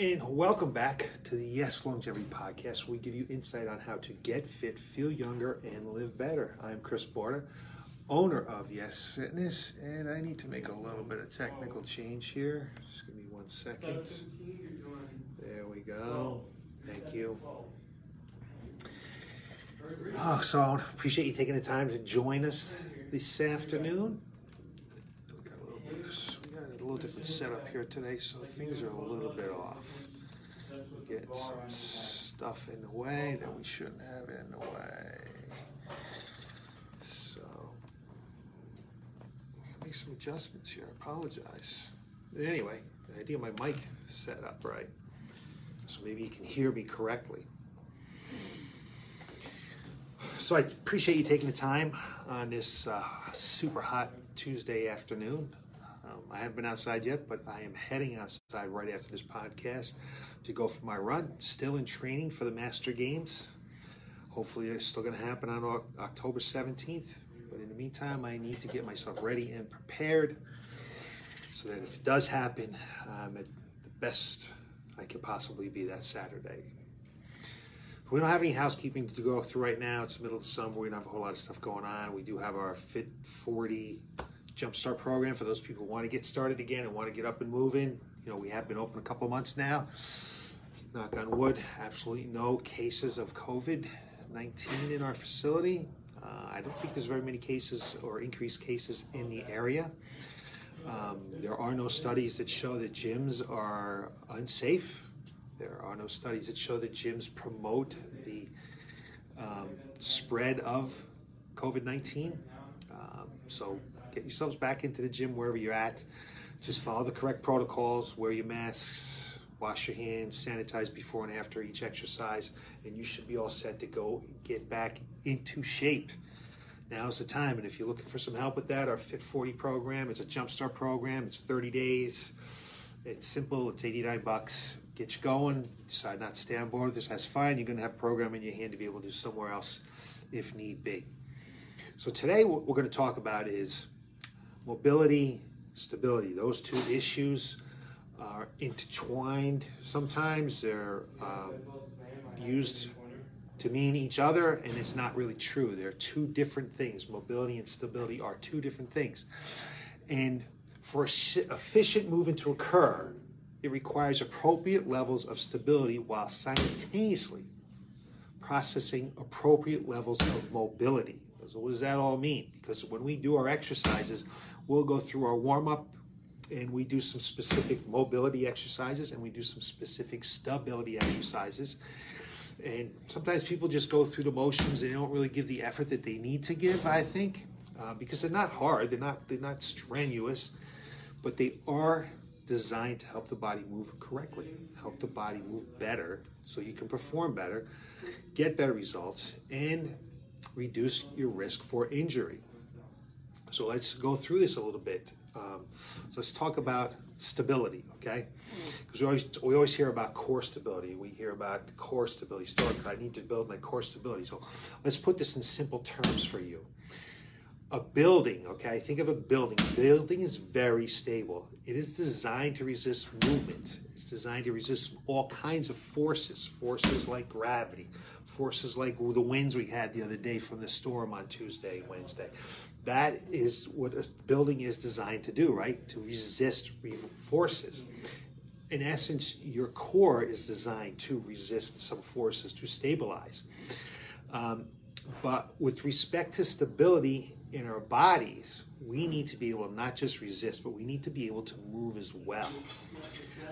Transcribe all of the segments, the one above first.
And welcome back to the Yes Longevity Podcast. We give you insight on how to get fit, feel younger, and live better. I'm Chris Borda, owner of Yes Fitness, and I need to make a little bit of technical change here. Just give me one second. There we go. Thank you. Oh, so I appreciate you taking the time to join us this afternoon. Little different setup here today, so things are a little bit off. Getting some stuff in the way that we shouldn't have in the way. So make some adjustments here. I apologize. Anyway, I think my mic set up right, so maybe you can hear me correctly. So I appreciate you taking the time on this uh, super hot Tuesday afternoon. Um, I haven't been outside yet, but I am heading outside right after this podcast to go for my run. Still in training for the Master Games. Hopefully, it's still going to happen on October 17th. But in the meantime, I need to get myself ready and prepared so that if it does happen, I'm at the best I could possibly be that Saturday. We don't have any housekeeping to go through right now. It's the middle of summer. We don't have a whole lot of stuff going on. We do have our Fit 40 Jumpstart program for those people who want to get started again and want to get up and moving. You know, we have been open a couple months now. Knock on wood, absolutely no cases of COVID 19 in our facility. Uh, I don't think there's very many cases or increased cases in the area. Um, there are no studies that show that gyms are unsafe. There are no studies that show that gyms promote the um, spread of COVID 19. Um, so get yourselves back into the gym wherever you're at. Just follow the correct protocols, wear your masks, wash your hands, sanitize before and after each exercise, and you should be all set to go get back into shape. Now's the time, and if you're looking for some help with that, our Fit 40 program, it's a jumpstart program, it's 30 days. It's simple, it's 89 bucks. Get you going. Decide not to stay on board this, that's fine. You're gonna have program in your hand to be able to do somewhere else if need be. So today what we're gonna talk about is mobility, stability. Those two issues are intertwined. Sometimes they're um, used to mean each other, and it's not really true. They're two different things. Mobility and stability are two different things. And for efficient movement to occur, it requires appropriate levels of stability while simultaneously processing appropriate levels of mobility. So what does that all mean? Because when we do our exercises, we'll go through our warm up and we do some specific mobility exercises and we do some specific stability exercises. And sometimes people just go through the motions and they don't really give the effort that they need to give, I think, uh, because they're not hard, they're not, they're not strenuous, but they are designed to help the body move correctly, help the body move better so you can perform better, get better results, and reduce your risk for injury. So let's go through this a little bit. Um, so let's talk about stability, okay? Because we always we always hear about core stability. We hear about core stability. Start. I need to build my core stability. So let's put this in simple terms for you. A building, okay? Think of a building. A building is very stable. It is designed to resist movement. It's designed to resist all kinds of forces. Forces like gravity, forces like the winds we had the other day from the storm on Tuesday, Wednesday. That is what a building is designed to do, right? To resist forces. In essence, your core is designed to resist some forces, to stabilize. Um, but with respect to stability in our bodies, we need to be able to not just resist, but we need to be able to move as well.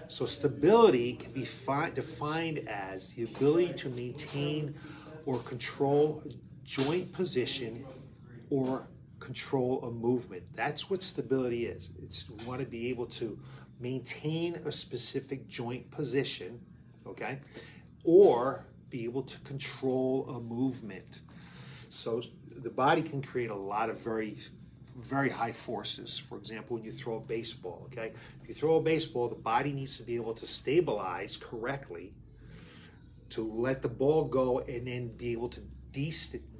So, stability can be fi- defined as the ability to maintain or control joint position or control a movement. That's what stability is. It's we want to be able to maintain a specific joint position, okay, or be able to control a movement. So the body can create a lot of very very high forces. For example, when you throw a baseball, okay? If you throw a baseball, the body needs to be able to stabilize correctly to let the ball go and then be able to de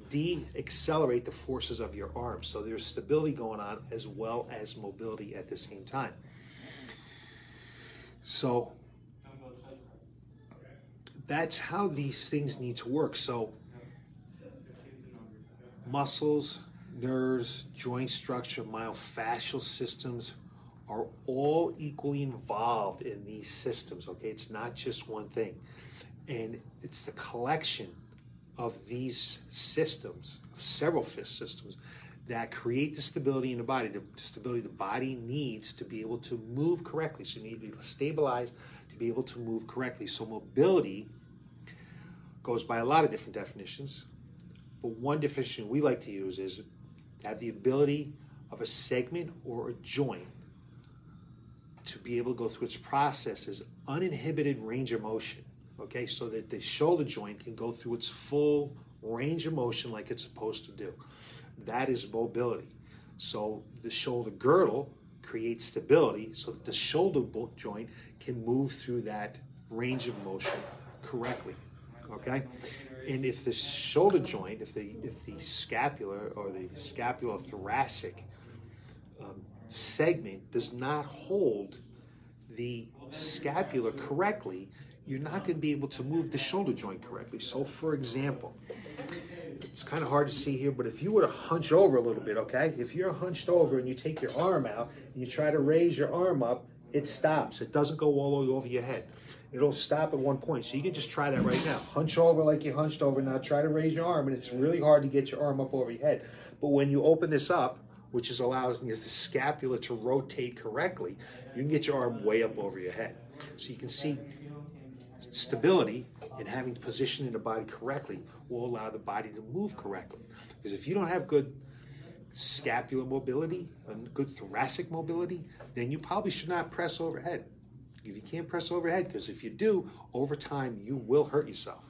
de-accelerate the forces of your arm. So there's stability going on as well as mobility at the same time. So that's how these things need to work. So, muscles, nerves, joint structure, myofascial systems are all equally involved in these systems. Okay, it's not just one thing, and it's the collection of these systems, several systems, that create the stability in the body, the stability the body needs to be able to move correctly. So you need to be stabilized to be able to move correctly. So mobility goes by a lot of different definitions, but one definition we like to use is have the ability of a segment or a joint to be able to go through its processes uninhibited range of motion okay, so that the shoulder joint can go through its full range of motion like it's supposed to do. That is mobility. So the shoulder girdle creates stability so that the shoulder joint can move through that range of motion correctly. Okay? And if the shoulder joint, if the if the scapular or the scapulothoracic um, segment does not hold the scapula correctly, you're not going to be able to move the shoulder joint correctly. So, for example, it's kind of hard to see here, but if you were to hunch over a little bit, okay? If you're hunched over and you take your arm out and you try to raise your arm up, it stops. It doesn't go all the way over your head. It'll stop at one point. So you can just try that right now. Hunch over like you hunched over. Now try to raise your arm, and it's really hard to get your arm up over your head. But when you open this up, which is allowing the scapula to rotate correctly, you can get your arm way up over your head. So you can see stability and having position in the body correctly will allow the body to move correctly. Because if you don't have good scapular mobility and good thoracic mobility, then you probably should not press overhead. If You can't press overhead because if you do, over time you will hurt yourself.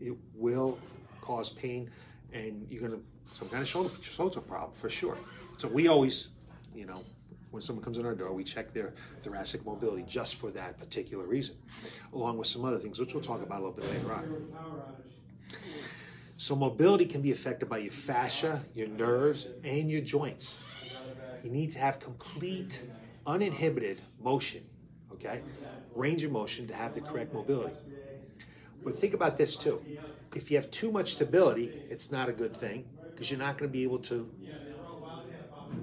It will cause pain and you're gonna some kind of shoulder shoulder problem for sure. So we always, you know, when someone comes in our door, we check their thoracic mobility just for that particular reason, along with some other things, which we'll talk about a little bit later on. So, mobility can be affected by your fascia, your nerves, and your joints. You need to have complete, uninhibited motion, okay? Range of motion to have the correct mobility. But think about this too. If you have too much stability, it's not a good thing because you're not going to be able to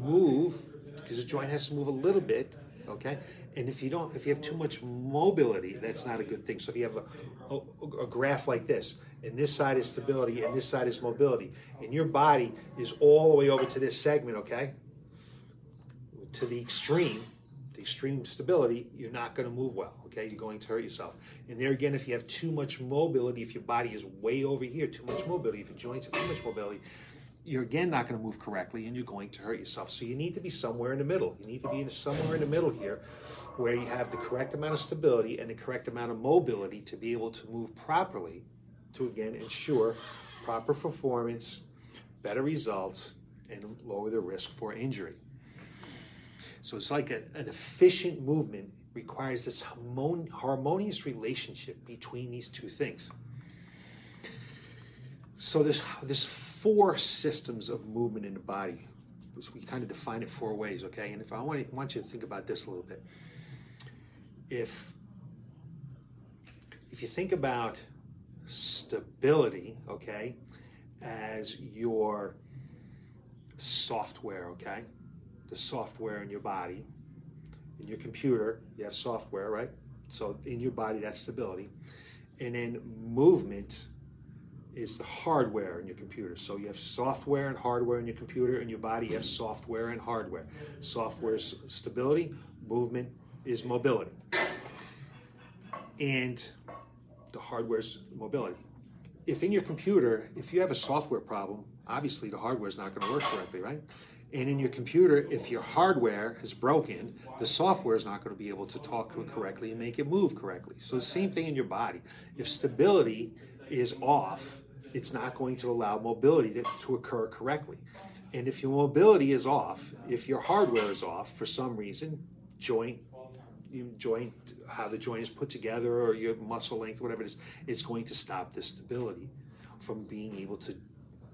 move because the joint has to move a little bit, okay? And if you don't, if you have too much mobility, that's not a good thing. So if you have a, a, a graph like this, and this side is stability, and this side is mobility, and your body is all the way over to this segment, okay? To the extreme, extreme stability, you're not going to move well, okay? You're going to hurt yourself. And there again, if you have too much mobility, if your body is way over here, too much mobility, if your joints have too much mobility, you're again not going to move correctly and you're going to hurt yourself. So you need to be somewhere in the middle. You need to be in somewhere in the middle here where you have the correct amount of stability and the correct amount of mobility to be able to move properly to again ensure proper performance, better results, and lower the risk for injury. So it's like a, an efficient movement requires this harmonious relationship between these two things. So this this four systems of movement in the body. We kind of define it four ways, okay? And if I want, I want you to think about this a little bit. If if you think about stability, okay, as your software, okay, the software in your body, in your computer, you have software, right? So in your body, that's stability. And then movement is the hardware in your computer. So you have software and hardware in your computer. and your body, has software and hardware. Software is stability, movement is mobility. And the hardware is mobility. If in your computer, if you have a software problem, obviously the hardware is not going to work correctly, right? And in your computer, if your hardware is broken, the software is not going to be able to talk to it correctly and make it move correctly. So the same thing in your body. If stability is off, it's not going to allow mobility to, to occur correctly. And if your mobility is off, if your hardware is off for some reason, joint, joint, how the joint is put together, or your muscle length, whatever it is, it's going to stop the stability from being able to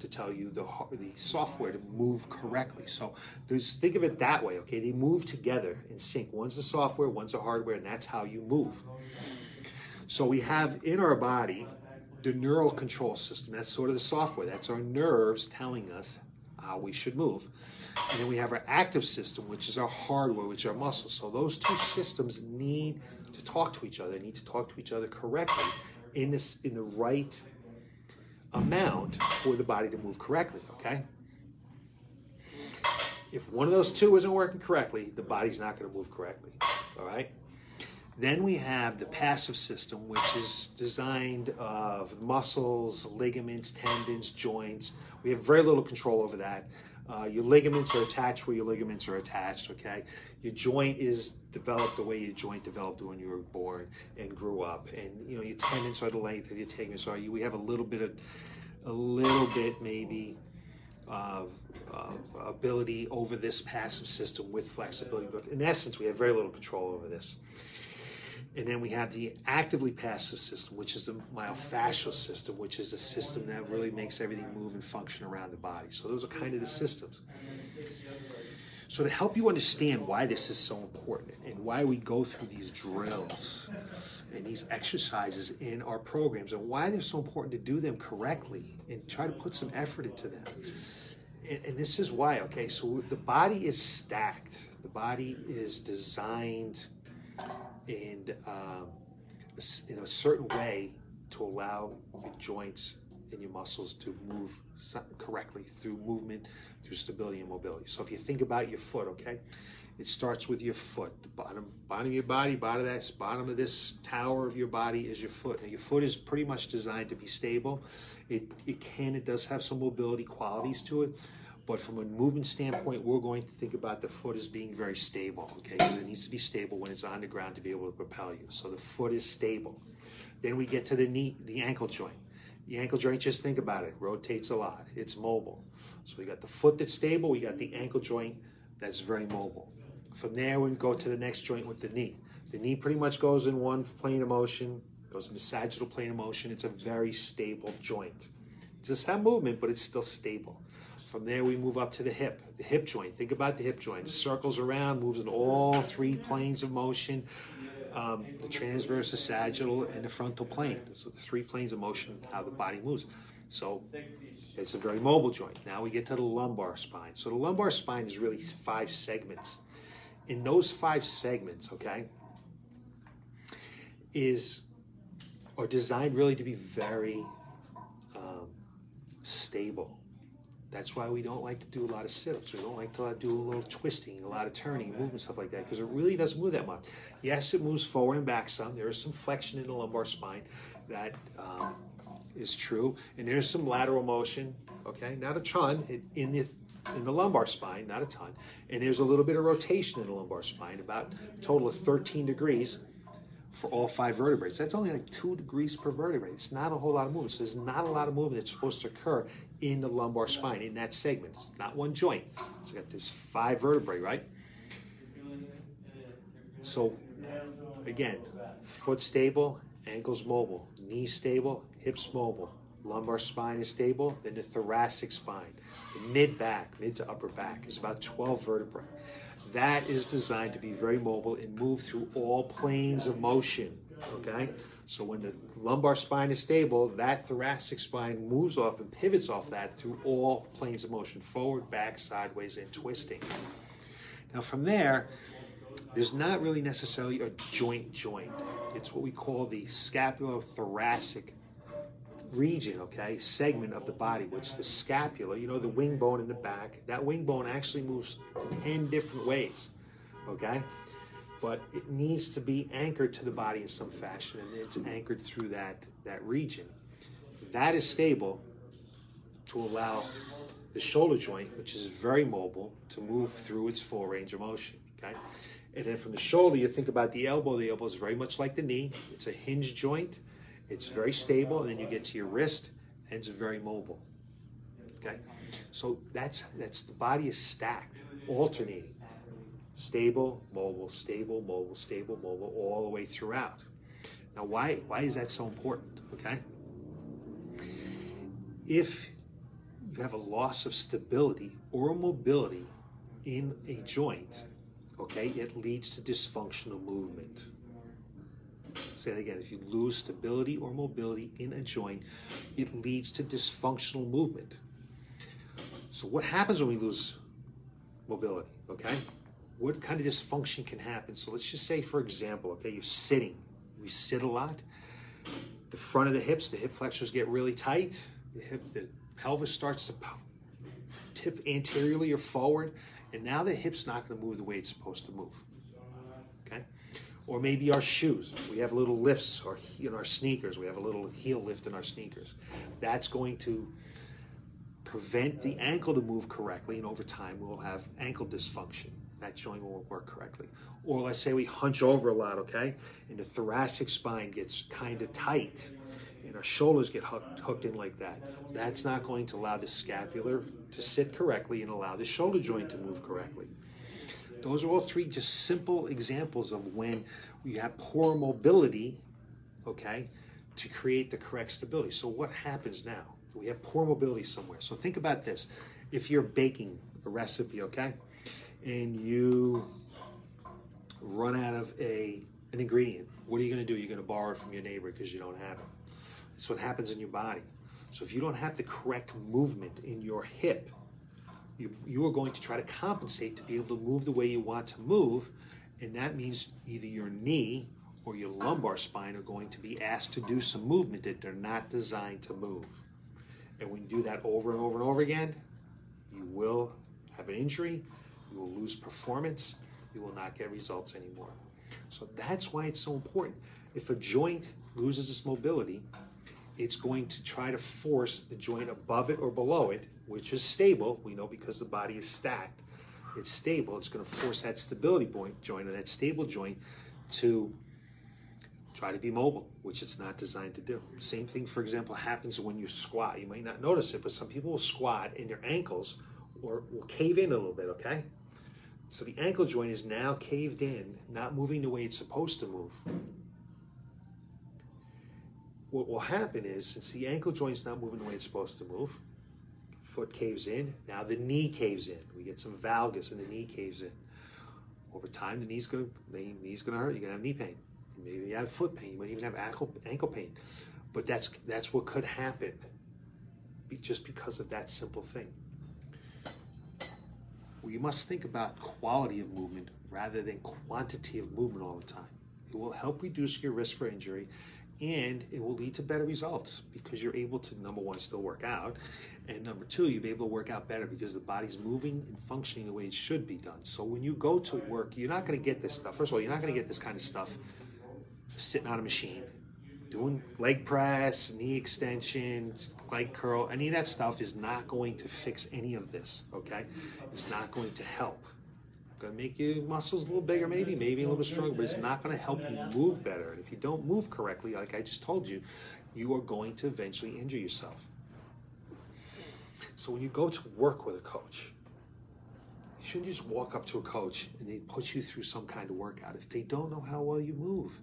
to tell you the the software to move correctly. So there's think of it that way. Okay, they move together in sync. One's the software, one's the hardware, and that's how you move. So we have in our body the neural control system. That's sort of the software. That's our nerves telling us how we should move. And then we have our active system, which is our hardware, which our muscles. So those two systems need to talk to each other, need to talk to each other correctly in this in the right amount for the body to move correctly, okay? If one of those two isn't working correctly, the body's not going to move correctly, all right? Then we have the passive system, which is designed of muscles, ligaments, tendons, joints. We have very little control over that. Uh, your ligaments are attached where your ligaments are attached, okay? Your joint is developed the way your joint developed when you were born and grew up. And, you know, your tendons are the length of your ligaments are. We have a little bit of, a little bit maybe of, of ability over this passive system with flexibility. But in essence, we have very little control over this. And then we have the actively passive system, which is the myofascial system, which is the system that really makes everything move and function around the body. So those are kind of the systems. So to help you understand why this is so important and why we go through these drills and these exercises in our programs and why they're so important to do them correctly and try to put some effort into them. And, and this is why, okay, so the body is stacked. The body is designed and um, in a certain way to allow your joints and your muscles to move correctly through movement, through stability and mobility. So if you think about your foot, okay, it starts with your foot. The bottom, bottom of your body, bottom of this, bottom of this tower of your body is your foot. Now your foot is pretty much designed to be stable. It it can, it does have some mobility qualities to it, but from a movement standpoint, we're going to think about the foot as being very stable, okay? Because it needs to be stable when it's on the ground to be able to propel you. So the foot is stable. Then we get to the knee, the ankle joint. The ankle joint, just think about it, rotates a lot. It's mobile. So we got the foot that's stable, we got the ankle joint that's very mobile. From there, we go to the next joint with the knee. The knee pretty much goes in one plane of motion, goes in the sagittal plane of motion. It's a very stable joint. It does have movement, but it's still stable. From there, we move up to the hip, the hip joint. Think about the hip joint. It circles around, moves in all three planes of motion um, the transverse, the sagittal, and the frontal plane. So the three planes of motion, how the body moves. So it's a very mobile joint. Now we get to the lumbar spine. So the lumbar spine is really five segments. In those five segments, okay, is are designed really to be very um, stable. That's why we don't like to do a lot of sit-ups. We don't like to do a little twisting, a lot of turning, movement, stuff like that, because it really doesn't move that much. Yes, it moves forward and back some. There is some flexion in the lumbar spine that um, is true, and there's some lateral motion. Okay, not a ton in the in the lumbar spine, not a ton, and there's a little bit of rotation in the lumbar spine, about a total of 13 degrees for all five vertebrae. That's only like two degrees per vertebrae. It's not a whole lot of movement. So there's not a lot of movement that's supposed to occur in the lumbar spine, in that segment. It's not one joint. So got there's five vertebrae, right? So again, foot stable, ankles mobile, knees stable, hips mobile, lumbar spine is stable, then the thoracic spine, the mid back, mid to upper back is about 12 vertebrae. That is designed to be very mobile and move through all planes of motion. Okay? So when the lumbar spine is stable, that thoracic spine moves off and pivots off that through all planes of motion forward, back, sideways, and twisting. Now, from there, there's not really necessarily a joint joint. It's what we call the scapulothoracic region, okay, segment of the body, which the scapula, you know, the wing bone in the back, that wing bone actually moves 10 different ways, okay? But it needs to be anchored to the body in some fashion, and it's anchored through that, that region. That is stable to allow the shoulder joint, which is very mobile, to move through its full range of motion, okay? And then from the shoulder, you think about the elbow. The elbow is very much like the knee. It's a hinge joint it's very stable, and then you get to your wrist, and it's very mobile. Okay, so that's that's the body is stacked, alternating, stable, mobile, stable, mobile, stable, mobile, all the way throughout. Now, why why is that so important? Okay, if you have a loss of stability or mobility in a joint, okay, it leads to dysfunctional movement. Say it again. If you lose stability or mobility in a joint, it leads to dysfunctional movement. So what happens when we lose mobility? Okay, what kind of dysfunction can happen? So let's just say, for example, okay, you're sitting. We sit a lot. The front of the hips, the hip flexors get really tight. The hip, the pelvis starts to tip anteriorly or forward, and now the hip's not going to move the way it's supposed to move. Or maybe our shoes. We have little lifts, or in our sneakers, we have a little heel lift in our sneakers. That's going to prevent the ankle to move correctly, and over time we'll have ankle dysfunction. That joint won't work correctly. Or let's say we hunch over a lot, okay, and the thoracic spine gets kind of tight, and our shoulders get hooked, hooked in like that. That's not going to allow the scapular to sit correctly and allow the shoulder joint to move correctly. Those are all three just simple examples of when we have poor mobility, okay, to create the correct stability. So what happens now? We have poor mobility somewhere. So think about this. If you're baking a recipe, okay, and you run out of a an ingredient, what are you going to do? You're going to borrow it from your neighbor because you don't have it. It's what happens in your body. So if you don't have the correct movement in your hip, you, you are going to try to compensate to be able to move the way you want to move, and that means either your knee or your lumbar spine are going to be asked to do some movement that they're not designed to move. And when you do that over and over and over again, you will have an injury, you will lose performance, you will not get results anymore. So that's why it's so important. If a joint loses its mobility, it's going to try to force the joint above it or below it, which is stable. We know because the body is stacked, it's stable. It's going to force that stability point joint or that stable joint to try to be mobile, which it's not designed to do. Same thing, for example, happens when you squat. You might not notice it, but some people will squat and their ankles or will cave in a little bit, okay? So the ankle joint is now caved in, not moving the way it's supposed to move. What will happen is, since the ankle joint is not moving the way it's supposed to move, foot caves in, now the knee caves in. We get some valgus and the knee caves in. Over time, the knee's gonna, the knee's gonna hurt. You're gonna have knee pain. Maybe you have foot pain. You might even have ankle, ankle pain. But that's, that's what could happen just because of that simple thing. Well, you must think about quality of movement rather than quantity of movement all the time. It will help reduce your risk for injury and it will lead to better results because you're able to, number one, still work out, and number two, you'll be able to work out better because the body's moving and functioning the way it should be done. So when you go to work, you're not going to get this stuff. First of all, you're not going to get this kind of stuff sitting on a machine, doing leg press, knee extensions, leg curl, any of that stuff is not going to fix any of this, okay? It's not going to help. Going to make your muscles a little bigger, maybe, maybe a little bit stronger, but it's not going to help you move better. And if you don't move correctly, like I just told you, you are going to eventually injure yourself. So when you go to work with a coach, you shouldn't just walk up to a coach and they put you through some kind of workout if they don't know how well you move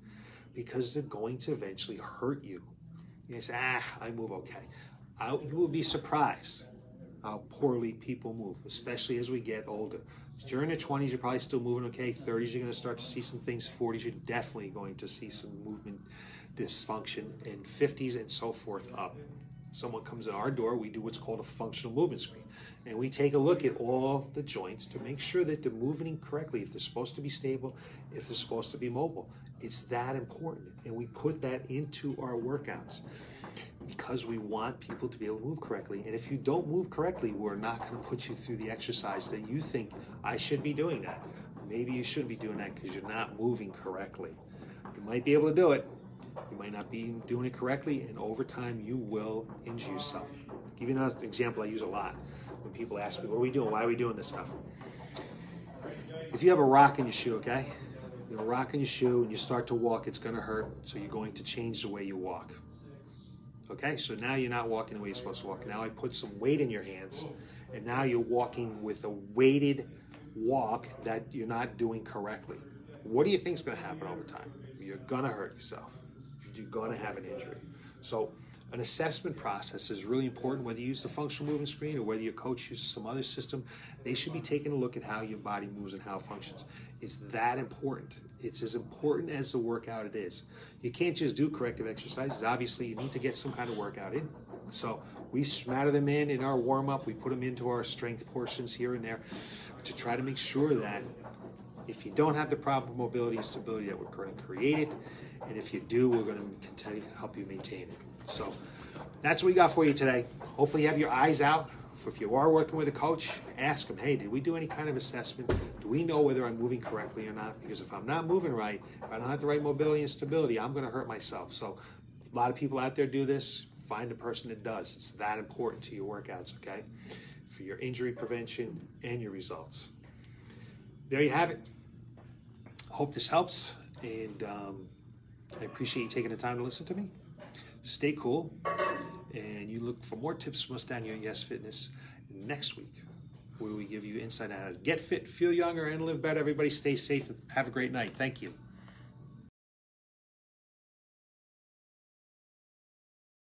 because they're going to eventually hurt you. You say, ah, I move okay. I, you will be surprised how poorly people move, especially as we get older. During your 20s, you're probably still moving okay. 30s, you're going to start to see some things. 40s, you're definitely going to see some movement dysfunction. And 50s and so forth up. Someone comes in our door, we do what's called a functional movement screen. And we take a look at all the joints to make sure that they're moving correctly, if they're supposed to be stable, if they're supposed to be mobile. It's that important. And we put that into our workouts because we want people to be able to move correctly. And if you don't move correctly, we're not going to put you through the exercise that you think I should be doing that. Maybe you shouldn't be doing that because you're not moving correctly. You might be able to do it. You might not be doing it correctly, and over time, you will injure yourself. I'll give you another example I use a lot when people ask me, What are we doing? Why are we doing this stuff? If you have a rock in your shoe, okay? You have a rock in your shoe and you start to walk, it's going to hurt, so you're going to change the way you walk. Okay, so now you're not walking the way you're supposed to walk. Now I put some weight in your hands, and now you're walking with a weighted walk that you're not doing correctly. What do you think is going to happen over time? You're going to hurt yourself. You're going to have an injury. So an assessment process is really important whether you use the functional movement screen or whether your coach uses some other system they should be taking a look at how your body moves and how it functions. It's that important. It's as important as the workout it is. You can't just do corrective exercises. Obviously you need to get some kind of workout in. So we smatter them in in our warm-up. We put them into our strength portions here and there to try to make sure that if you don't have the proper mobility and stability that we're going to create it and if you do we're going to continue to help you maintain it so that's what we got for you today. Hopefully, you have your eyes out. If you are working with a coach, ask them, hey, did we do any kind of assessment? Do we know whether I'm moving correctly or not? Because if I'm not moving right, if I don't have the right mobility and stability, I'm going to hurt myself. So, a lot of people out there do this. Find a person that does. It's that important to your workouts, okay? For your injury prevention and your results. There you have it. Hope this helps, and um, I appreciate you taking the time to listen to me stay cool, and you look for more tips from us down here at Yes Fitness next week, where we give you insight on how to get fit, feel younger, and live better. Everybody stay safe and have a great night. Thank you.